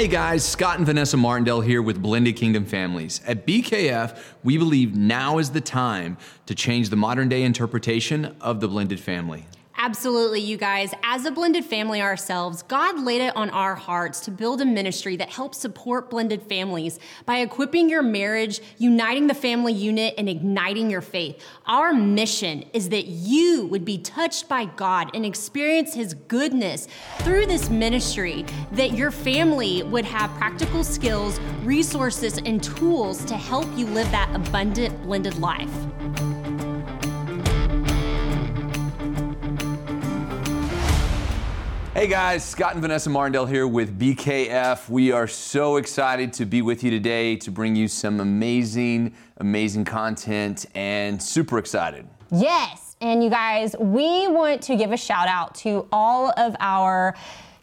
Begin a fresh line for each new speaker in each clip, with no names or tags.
Hey guys, Scott and Vanessa Martindale here with Blended Kingdom Families. At BKF, we believe now is the time to change the modern day interpretation of the blended family.
Absolutely, you guys. As a blended family ourselves, God laid it on our hearts to build a ministry that helps support blended families by equipping your marriage, uniting the family unit, and igniting your faith. Our mission is that you would be touched by God and experience His goodness through this ministry, that your family would have practical skills, resources, and tools to help you live that abundant blended life.
Hey guys, Scott and Vanessa Martindale here with BKF. We are so excited to be with you today to bring you some amazing, amazing content and super excited.
Yes. And you guys, we want to give a shout out to all of our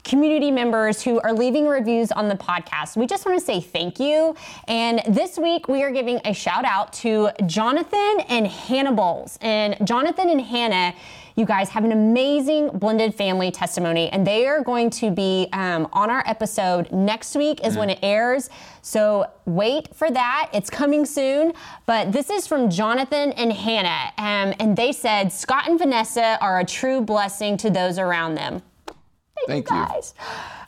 community members who are leaving reviews on the podcast. We just want to say thank you. And this week we are giving a shout out to Jonathan and Hannah. And Jonathan and Hannah you guys have an amazing blended family testimony, and they are going to be um, on our episode next week, is mm. when it airs. So wait for that. It's coming soon. But this is from Jonathan and Hannah, um, and they said Scott and Vanessa are a true blessing to those around them.
Thank,
you guys.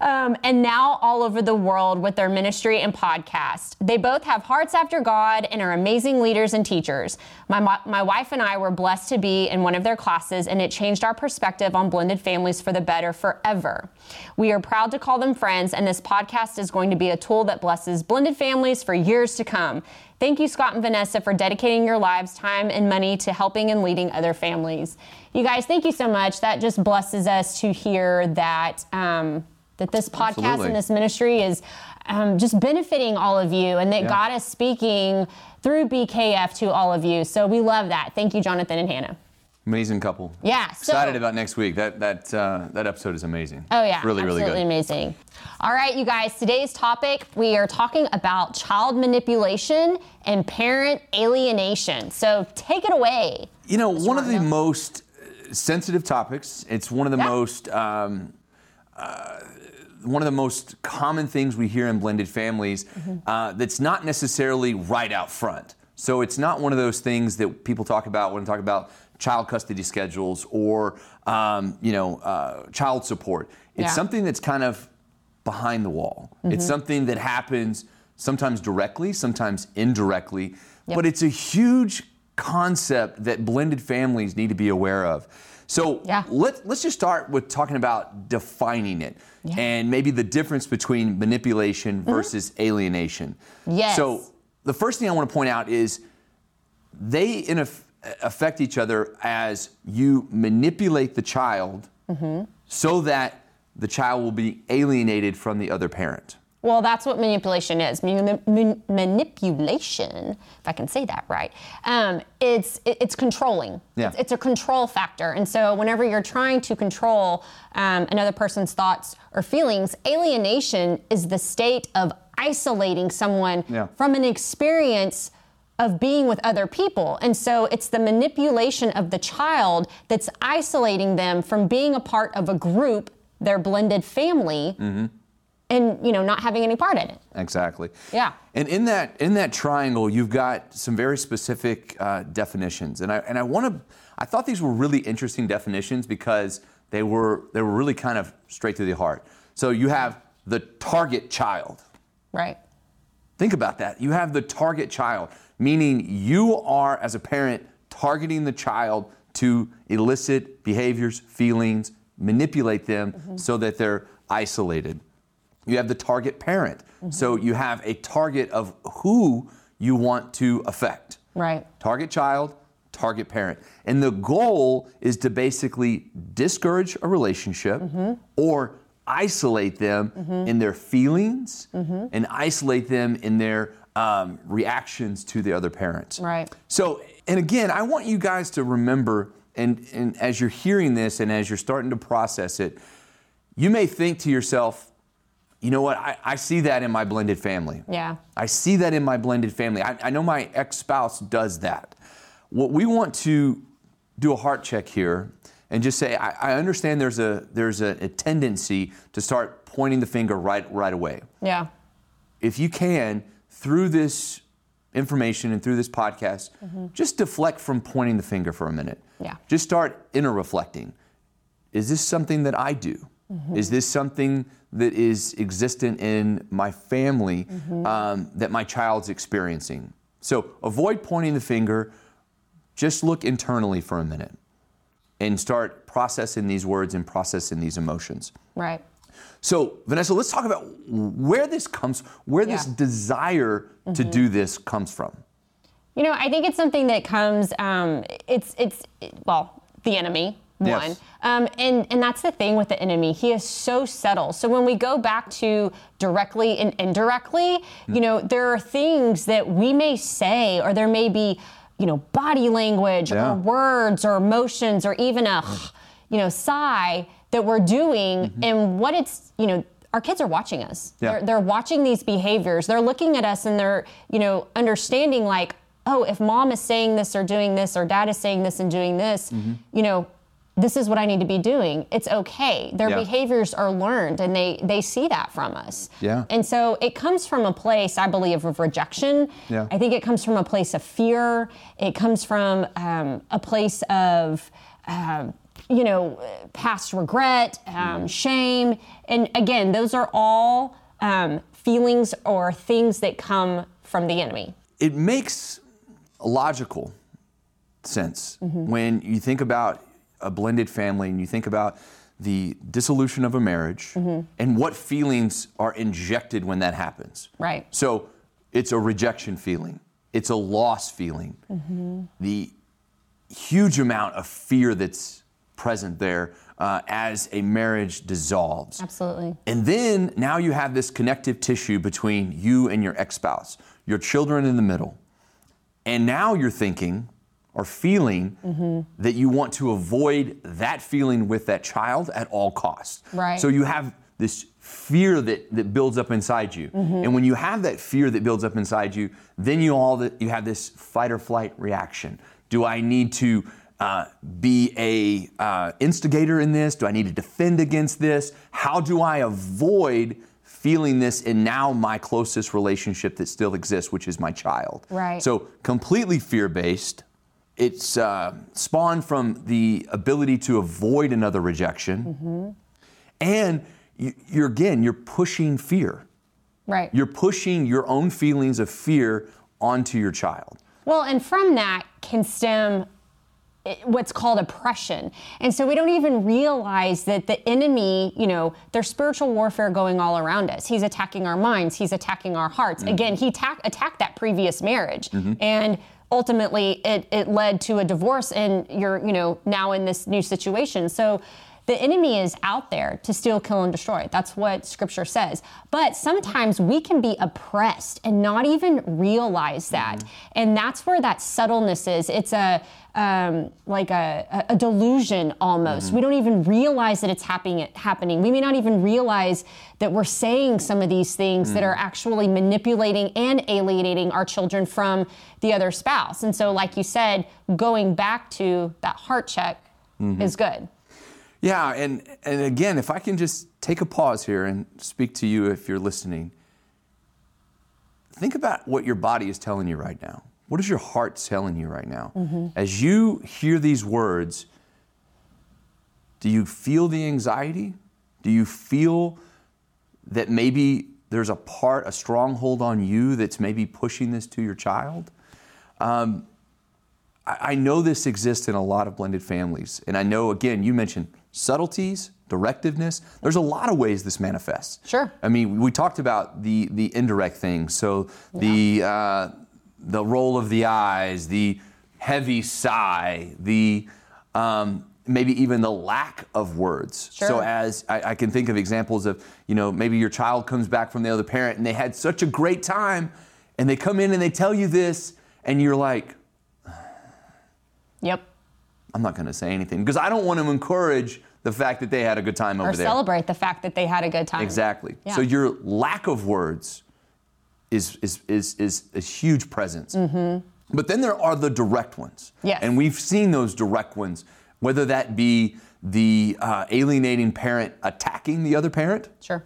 Um, and now all over the world with their ministry and podcast. They both have hearts after God and are amazing leaders and teachers. My, my wife and I were blessed to be in one of their classes, and it changed our perspective on blended families for the better forever. We are proud to call them friends, and this podcast is going to be a tool that blesses blended families for years to come. Thank you, Scott and Vanessa, for dedicating your lives, time, and money to helping and leading other families. You guys, thank you so much. That just blesses us to hear that um, that this podcast Absolutely. and this ministry is um, just benefiting all of you, and that yeah. God is speaking through BKF to all of you. So we love that. Thank you, Jonathan and Hannah.
Amazing couple.
Yeah.
So, Excited about next week. That that uh, that episode is amazing.
Oh yeah.
Really, really good.
amazing. All right, you guys. Today's topic we are talking about child manipulation and parent alienation. So take it away.
You know, one of the most sensitive topics. It's one of the yeah. most um, uh, one of the most common things we hear in blended families. Mm-hmm. Uh, that's not necessarily right out front. So it's not one of those things that people talk about when they talk about child custody schedules or um, you know uh, child support. It's yeah. something that's kind of behind the wall. Mm-hmm. It's something that happens sometimes directly, sometimes indirectly, yep. but it's a huge concept that blended families need to be aware of. So yeah. let, let's just start with talking about defining it yeah. and maybe the difference between manipulation mm-hmm. versus alienation.
Yes.
So the first thing I want to point out is they, in a, affect each other as you manipulate the child mm-hmm. so that the child will be alienated from the other parent.
Well, that's what manipulation is. manipulation, if I can say that right, um, it's it's controlling. Yeah. It's, it's, a control factor, and so whenever you're trying to control um, another person's thoughts or feelings, alienation is the state of isolating someone yeah. from an experience of being with other people. And so it's the manipulation of the child that's isolating them from being a part of a group, their blended family. Mm-hmm. And you know, not having any part in it.
Exactly.
Yeah.
And in that in that triangle, you've got some very specific uh, definitions, and I and I want to. I thought these were really interesting definitions because they were they were really kind of straight to the heart. So you have the target child.
Right.
Think about that. You have the target child meaning you are, as a parent, targeting the child to elicit behaviors, feelings, manipulate them mm-hmm. so that they're isolated. You have the target parent. Mm-hmm. So you have a target of who you want to affect.
Right.
Target child, target parent. And the goal is to basically discourage a relationship mm-hmm. or isolate them mm-hmm. in their feelings mm-hmm. and isolate them in their um, reactions to the other parents.
Right.
So, and again, I want you guys to remember, and, and as you're hearing this and as you're starting to process it, you may think to yourself, you know what, I, I see that in my blended family.
Yeah.
I see that in my blended family. I, I know my ex spouse does that. What we want to do a heart check here and just say, I, I understand there's a there's a, a tendency to start pointing the finger right right away.
Yeah.
If you can, through this information and through this podcast, mm-hmm. just deflect from pointing the finger for a minute.
Yeah.
Just start inner reflecting. Is this something that I do? Mm-hmm. Is this something that is existent in my family mm-hmm. um, that my child's experiencing? So avoid pointing the finger. Just look internally for a minute and start processing these words and processing these emotions.
Right.
So, Vanessa, let's talk about where this comes, where this
Yeah.
desire to do this comes from.
You know, I think it's something that comes. Um, it's it's well, the enemy. One,
Yes.
um, and and that's the thing with the enemy. He is so subtle. So when we go back to directly and indirectly, you know, there are things that we may say, or there may be, you know, body language
Yeah.
or words or emotions or even a, you know, sigh that we're doing, and what it's, you know. Our kids are watching us.
Yeah.
They're, they're watching these behaviors. They're looking at us and they're, you know, understanding like, oh, if mom is saying this or doing this or dad is saying this and doing this,
Mm-hmm.
you know, this is what I need to be doing. It's okay. Their
Yeah.
behaviors are learned and they they see that from us.
Yeah.
And so it comes from a place, I believe, of rejection.
Yeah.
I think it comes from a place of fear. It comes from um, a place of um, you know, past regret, um, shame. And again, those are all um, feelings or things that come from the enemy.
It makes logical sense when you think about a blended family and you think about the dissolution of a marriage and what feelings are injected when that happens.
Right.
So it's a rejection feeling, it's a loss feeling, the huge amount of fear that's present there uh, as a marriage dissolves.
Absolutely.
And then now you have this connective tissue between you and your ex spouse, your children in the middle. And now you're thinking or feeling
Mm-hmm.
that you want to avoid that feeling with that child at all costs.
Right.
So you have this fear that, that builds up inside you.
Mm-hmm.
And when you have that fear that builds up inside you, then you all that you have this fight or flight reaction. Do I need to uh, be a uh, instigator in this? Do I need to defend against this? How do I avoid feeling this in now my closest relationship that still exists, which is my child?
Right.
So completely fear based. It's uh, spawned from the ability to avoid another rejection, and you, you're again you're pushing fear.
Right.
You're pushing your own feelings of fear onto your child.
Well, and from that can stem what's called oppression. And so we don't even realize that the enemy, you know, there's spiritual warfare going all around us. He's attacking our minds, he's attacking our hearts. Mm-hmm. Again, he attack, attacked that previous marriage. Mm-hmm. And ultimately it, it led to a divorce and you're, you know, now in this new situation. So the enemy is out there to steal, kill, and destroy. That's what scripture says. But sometimes we can be oppressed and not even realize that. And that's where that subtleness is. It's a um, like a, a delusion almost. We don't even realize that it's happening. Happening. We may not even realize that we're saying some of these things that are actually manipulating and alienating our children from the other spouse. And so, like you said, going back to that heart check is good.
Yeah, and and again, if I can just take a pause here and speak to you if you're listening. Think about what your body is telling you right now. What is your heart telling you right now? Mm-hmm. As you hear these words, do you feel the anxiety? Do you feel that maybe there's a part, a stronghold on you that's maybe pushing this to your child? Um, I I know this exists in a lot of blended families. And I know, again, you mentioned subtleties, directiveness. There's a lot of ways this manifests.
Sure.
I mean, we talked about the, the indirect things. So the, uh, the roll of the eyes, the heavy sigh, the um, maybe even the lack of words.
Sure.
So as I, I can think of examples of, you know, maybe your child comes back from the other parent and they had such a great time and they come in and they tell you this and you're like,
Yep.
I'm not going to say anything because I don't want to encourage the fact that they had a good time over
Or
there.
celebrate the fact that they had a good time.
Exactly.
Yeah.
So your lack of words is is is is a huge presence. But then there are the direct ones.
Mm-hmm. Yes.
And we've seen those direct ones, whether that be the uh, alienating parent attacking the other parent,
Sure.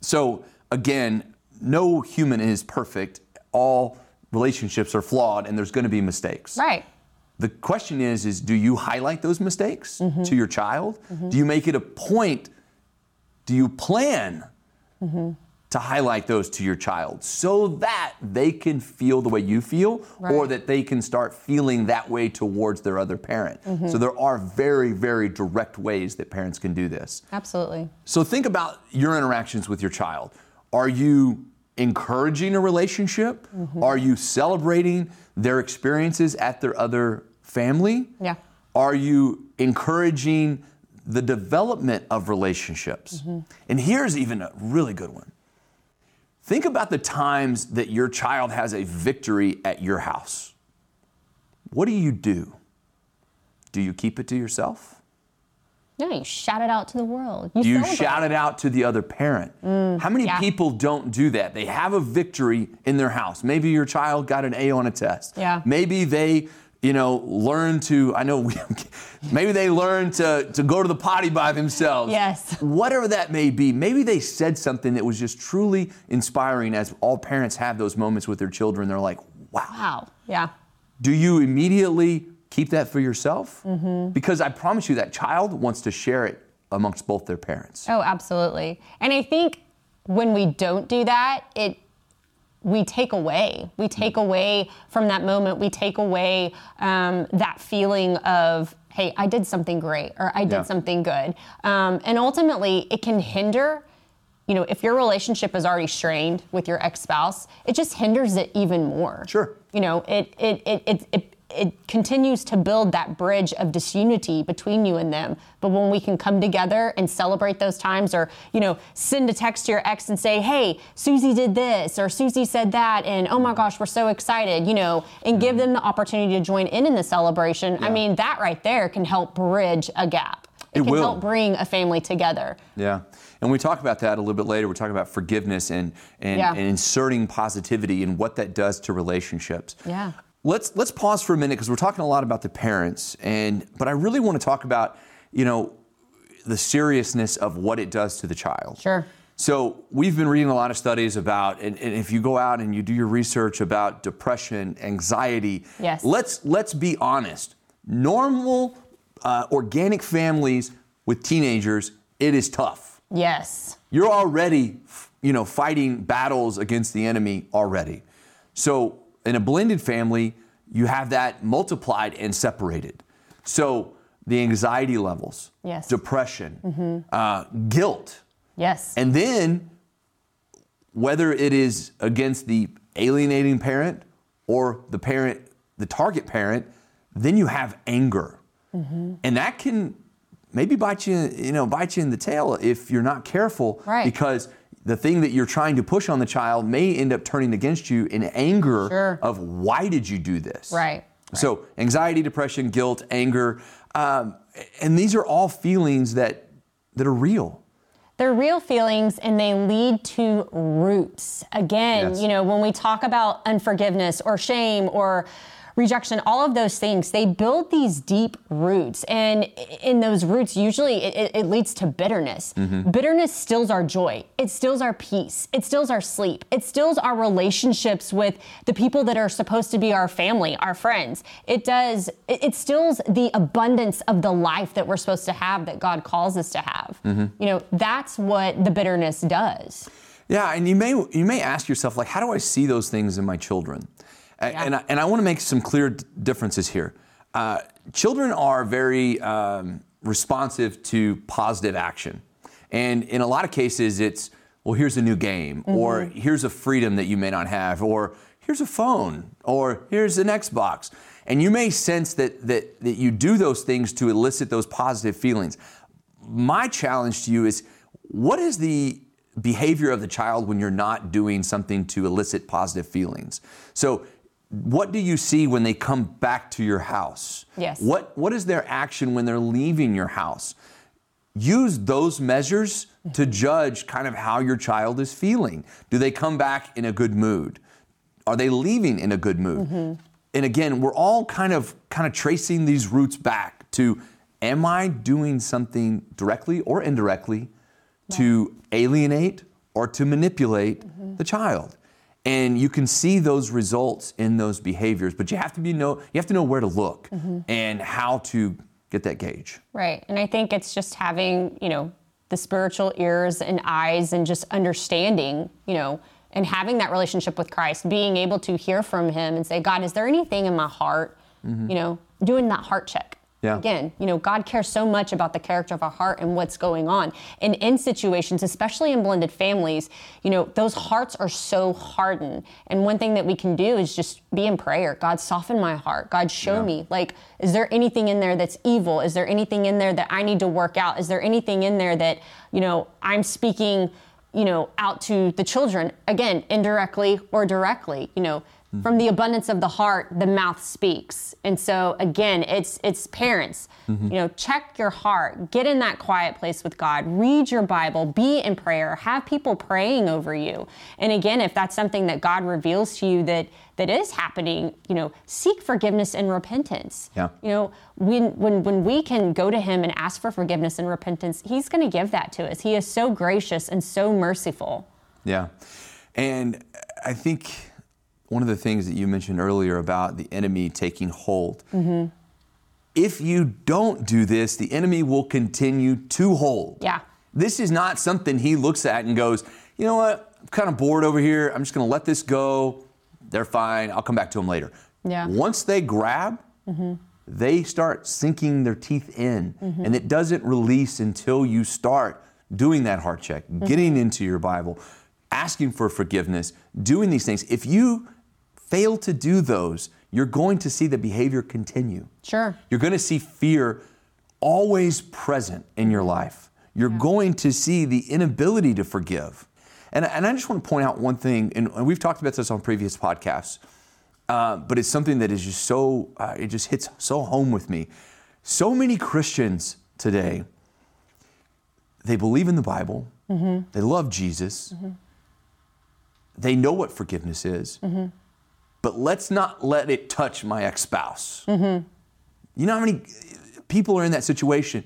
So, again, no human is perfect. All relationships are flawed and there's going to be mistakes.
Right.
The question is is do you highlight those mistakes mm-hmm. to your child? Mm-hmm. Do you make it a point? Do you plan mm-hmm. to highlight those to your child so that they can feel the way you feel right. or that they can start feeling that way towards their other parent? Mm-hmm. So there are very very direct ways that parents can do this.
Absolutely.
So think about your interactions with your child. Are you encouraging a relationship? Mm-hmm. Are you celebrating their experiences at their other family?
Yeah.
Are you encouraging the development of relationships? Mm-hmm. And here's even a really good one. Think about the times that your child has a victory at your house. What do you do? Do you keep it to yourself?
No, you shout it out to the world.
You, you shout it out to the other parent. Mm, How many yeah. people don't do that? They have a victory in their house. Maybe your child got an A on a test.
Yeah.
Maybe they, you know, learn to, I know, we, maybe they learn to, to go to the potty by themselves.
Yes.
Whatever that may be. Maybe they said something that was just truly inspiring as all parents have those moments with their children. They're like, wow.
Wow. Yeah.
Do you immediately keep that for yourself mm-hmm. because I promise you that child wants to share it amongst both their parents.
Oh, absolutely. And I think when we don't do that, it we take away. We take mm-hmm. away from that moment. We take away um, that feeling of hey, I did something great or I did yeah. something good. Um, and ultimately, it can hinder you know, if your relationship is already strained with your ex-spouse, it just hinders it even more.
Sure.
You know, it it it it, it it continues to build that bridge of disunity between you and them. But when we can come together and celebrate those times, or you know, send a text to your ex and say, "Hey, Susie did this," or "Susie said that," and "Oh my gosh, we're so excited," you know, and give mm-hmm. them the opportunity to join in in the celebration. Yeah. I mean, that right there can help bridge a gap. It, it can
will.
help bring a family together.
Yeah. And we talk about that a little bit later. We're talking about forgiveness and and, yeah. and inserting positivity and what that does to relationships.
Yeah.
Let's let's pause for a minute because we're talking a lot about the parents, and but I really want to talk about you know the seriousness of what it does to the child.
Sure.
So we've been reading a lot of studies about, and, and, if you go out and you do your research about depression, anxiety,
yes.
let's let's be honest. Normal, uh, organic families with teenagers, it is tough.
Yes.
You're already, you know, fighting battles against the enemy already. So in a blended family, you have that multiplied and separated. So the anxiety levels,
yes.
depression, mm-hmm. uh, guilt.
Yes.
And then whether it is against the alienating parent or the parent, the target parent, then you have anger. Mm-hmm. And that can maybe bite you, you know, bite you in the tail if you're not careful.
Right.
Because the thing that you're trying to push on the child may end up turning against you in anger
sure.
of why did you do this?
Right. right.
So anxiety, depression, guilt, anger, um, and these are all feelings that that are real.
They're real feelings and they lead to roots. Again, yes. you know, when we talk about unforgiveness or shame or rejection, all of those things, they build these deep roots. And in those roots, usually it, it leads to bitterness. Mm-hmm. Bitterness stills our joy, it stills our peace, it stills our sleep, it stills our relationships with the people that are supposed to be our family, our friends. It does, it, it stills the abundance of the life that we're supposed to have that God calls us to have. Mm-hmm. You know, that's what the bitterness does.
Yeah, and you may you may ask yourself like, how do I see those things in my children? Yeah. And, I, and I want to make some clear differences here. Uh, children are very um, responsive to positive action. And in a lot of cases, it's, well, here's a new game, mm-hmm. or here's a freedom that you may not have, or here's a phone, or here's an Xbox. And you may sense that, that, that you do those things to elicit those positive feelings. My challenge to you is what is the behavior of the child when you're not doing something to elicit positive feelings? So what do you see when they come back to your house?
Yes.
What what is their action when they're leaving your house? Use those measures to judge kind of how your child is feeling. Do they come back in a good mood? Are they leaving in a good mood? Mm-hmm. And again, we're all kind of kind of tracing these roots back to am I doing something directly or indirectly to alienate or to manipulate the child. And you can see those results in those behaviors, but you have to be know you have to know where to look mm-hmm. and how to get that gauge.
Right. And I think it's just having, you know, the spiritual ears and eyes and just understanding, you know, and having that relationship with Christ, being able to hear from him and say, God, is there anything in my heart? Mm-hmm. You know, doing that heart check.
Yeah.
Again, you know, God cares so much about the character of our heart and what's going on. And in situations, especially in blended families, you know, those hearts are so hardened. And one thing that we can do is just be in prayer. God, soften my heart. God, show
Yeah.
me. Like, is there anything in there that's evil? Is there anything in there that I need to work out? Is there anything in there that, you know, I'm speaking, you know, out to the children, again, indirectly or directly, you know, Mm. from the abundance of the heart, the mouth speaks. And so again, it's it's parents, mm-hmm. you know, check your heart, get in that quiet place with God, read your Bible, be in prayer, have people praying over you. And again, if that's something that God reveals to you that that is happening, you know, seek forgiveness and repentance.
Yeah.
You know, when when when we can go to him and ask for forgiveness and repentance, he's going to give that to us. He is so gracious and so merciful.
Yeah. And I think one of the things that you mentioned earlier about the enemy taking hold. Mm-hmm. If you don't do this, the enemy will continue to hold.
Yeah.
This is not something he looks at and goes, you know what, I'm kind of bored over here. I'm just going to let this go. They're fine. I'll come back to them later.
Yeah.
Once they grab, mm-hmm. they start sinking their teeth in. Mm-hmm. And it doesn't release until you start doing that heart check, getting into your Bible, asking for forgiveness, doing these things. If you fail to do those, you're going to see the behavior continue.
Sure.
You're going to see fear always present in your life. You're going to see the inability to forgive. And, and I just want to point out one thing, and and we've talked about this on previous podcasts, uh, but it's something that is just so, uh, it just hits so home with me. So many Christians today, they believe in the Bible, they love Jesus, they know what forgiveness is, but let's not let it touch my ex spouse. You know how many people are in that situation?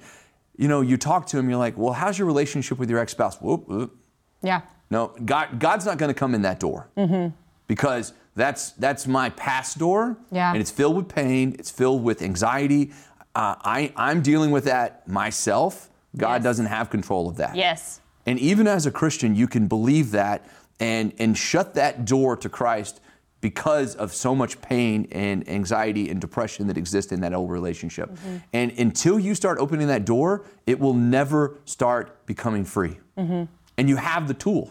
You know, you talk to them, you're like, well, how's your relationship with your ex spouse? Whoop, whoop.
Yeah.
No, God, God's not going to come in that door because that's that's my past door,
Yeah.
and it's filled with pain. It's filled with anxiety. Uh, I I'm dealing with that myself. God
Yes.
doesn't have control of that.
Yes.
And even as a Christian, you can believe that and and shut that door to Christ because of so much pain and anxiety and depression that exist in that old relationship. And until you start opening that door, it will never start becoming free. And you have the tool.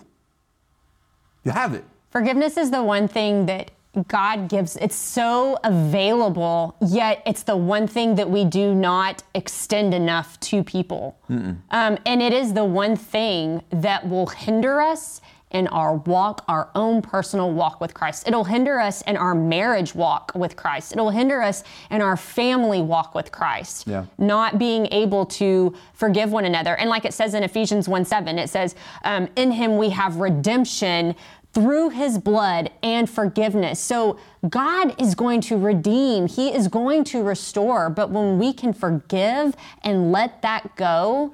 You have it.
Forgiveness is the one thing that God gives. It's so available, yet it's the one thing that we do not extend enough to people. Um, and it is the one thing that will hinder us in our walk, our own personal walk with Christ. It'll hinder us in our marriage walk with Christ. It'll hinder us in our family walk with Christ.
Yeah.
Not being able to forgive one another. And like it says in Ephesians 1 7, it says, um, In him we have redemption through his blood and forgiveness. So God is going to redeem, he is going to restore. But when we can forgive and let that go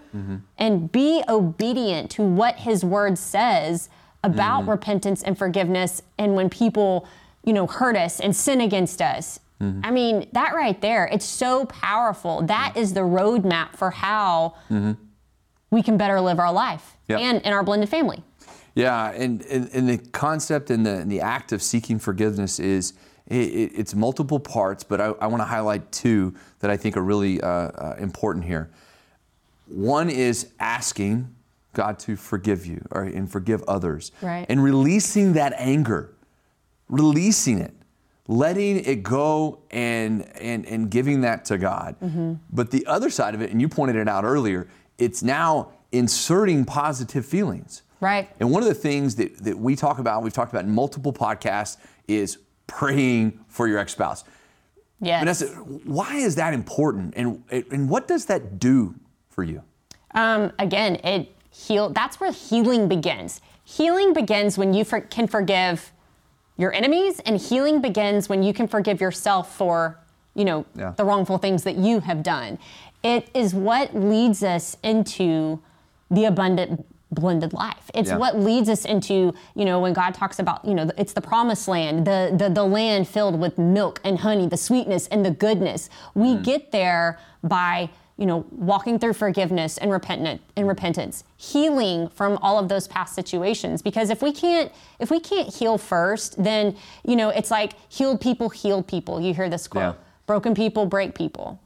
and be obedient to what his word says about repentance and forgiveness, and when people, you know, hurt us and sin against us. I mean, that right there, it's so powerful. That is the roadmap for how we can better live our life
Yeah.
and in our blended family.
Yeah, and, and, and the concept and the, and the act of seeking forgiveness is it- it's multiple parts, but I, I want to highlight two that I think are really uh, uh, important here. One is asking God to forgive you or, and forgive others,
Right.
and releasing that anger, releasing it, letting it go, and and and giving that to God. But the other side of it, and you pointed it out earlier, it's now inserting positive feelings.
Right.
And one of the things that, that we talk about, we've talked about in multiple podcasts, is praying for your ex spouse.
Yes.
Vanessa, why is that important? And, and what does that do for you?
Um, again, it heal. That's where healing begins. Healing begins when you for, can forgive your enemies, and healing begins when you can forgive yourself for, you know,
Yeah.
the wrongful things that you have done. It is what leads us into the abundant blended life. It's
Yeah.
what leads us into, you know, when God talks about, you know, it's the promised land, the the, the land filled with milk and honey, the sweetness and the goodness. We mm. get there by you know, walking through forgiveness and repentant and repentance, healing from all of those past situations. Because if we can't, if we can't heal first, then you know, it's like healed people heal people. You hear this quote:
Yeah.
"Broken people break people."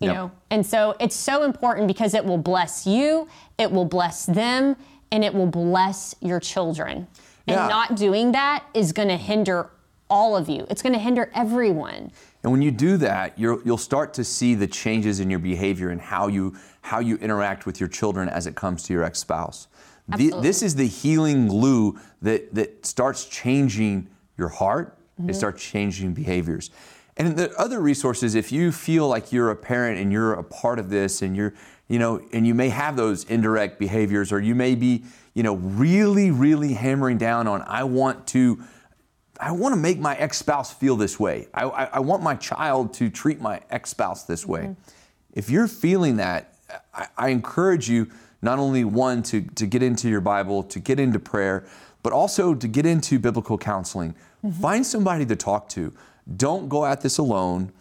You
Yep.
know, and so it's so important because it will bless you, it will bless them, and it will bless your children.
Yeah.
And not doing that is going to hinder all of you. It's going to hinder everyone.
And when you do that, you're, you'll start to see the changes in your behavior and how you how you interact with your children as it comes to your ex-spouse.
Absolutely.
this is the healing glue that that starts changing your heart. It mm-hmm. starts changing behaviors. And the other resources, if you feel like you're a parent and you're a part of this, and you're you know, and you may have those indirect behaviors, or you may be you know really really hammering down on I want to I want to make my ex spouse feel this way. I, I, I want my child to treat my ex spouse this way. Mm-hmm. If you're feeling that, I, I encourage you not only one to, to get into your Bible, to get into prayer, but also to get into biblical counseling. Mm-hmm. Find somebody to talk to. Don't go at this alone.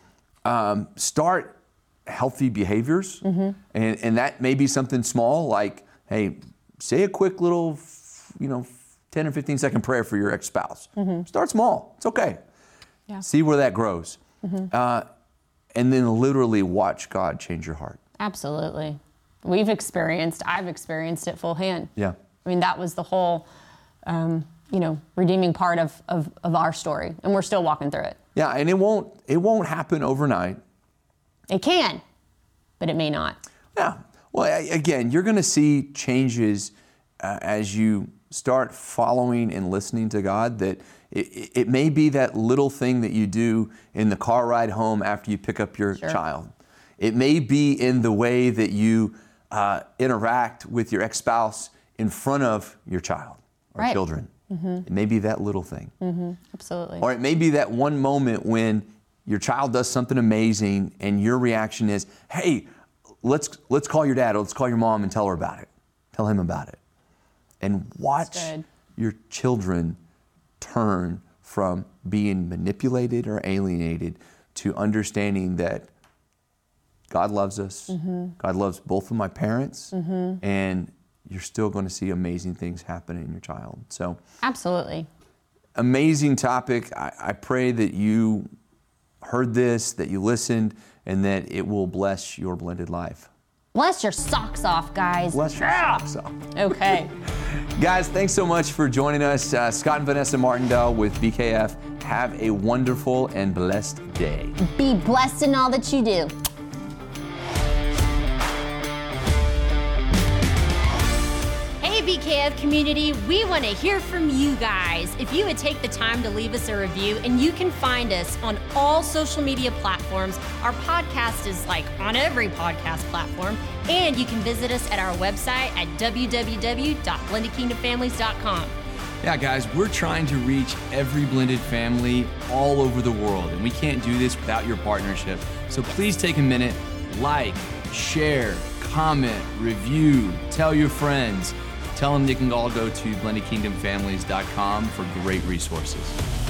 Um, start healthy behaviors, mm-hmm. and, and that may be something small like, hey, say a quick little, you know, 10 or 15 second prayer for your ex spouse. Start small, it's okay.
Yeah.
See where that grows. Mm-hmm. Uh, and then literally watch God change your heart.
Absolutely. We've experienced, I've experienced it full hand.
Yeah.
I mean, that was the whole, um, you know, redeeming part of, of, of our story, and we're still walking through it.
Yeah, and it won't it won't happen overnight.
It can, but it may not.
Yeah. Well, again, you're going to see changes uh, as you start following and listening to God. That it, it- may be that little thing that you do in the car ride home after you pick up your child. It may be in the way that you uh, interact with your ex-spouse in front of your child or
Right.
children. It may be that little thing.
Absolutely.
Or it may be that one moment when your child does something amazing and your reaction is, "Hey, let's let's call your dad or let's call your mom and tell her about it. Tell him about it." And watch your children turn from being manipulated or alienated to understanding that God loves us. Mm-hmm. God loves both of my parents, mm-hmm. and you're still going to see amazing things happen in your child. So,
Absolutely.
amazing topic. I, I pray that you heard this, that you listened, and that it will bless your blended life.
Bless your socks off, guys.
Bless your socks off.
Okay.
Guys, thanks so much for joining us. Uh, Scott and Vanessa Martindale with BKF. Have a wonderful and blessed day.
Be blessed in all that you do.
BKF community, we want to hear from you guys. If you would take the time to leave us a review, and you can find us on all social media platforms. Our podcast is like on every podcast platform, and you can visit us at our website at www.blendedkingdomfamilies.com.
Yeah, guys, we're trying to reach every blended family all over the world, and we can't do this without your partnership. So please take a minute, like, share, comment, review, tell your friends. Tell them they can all go to blendedkingdomfamilies.com for great resources.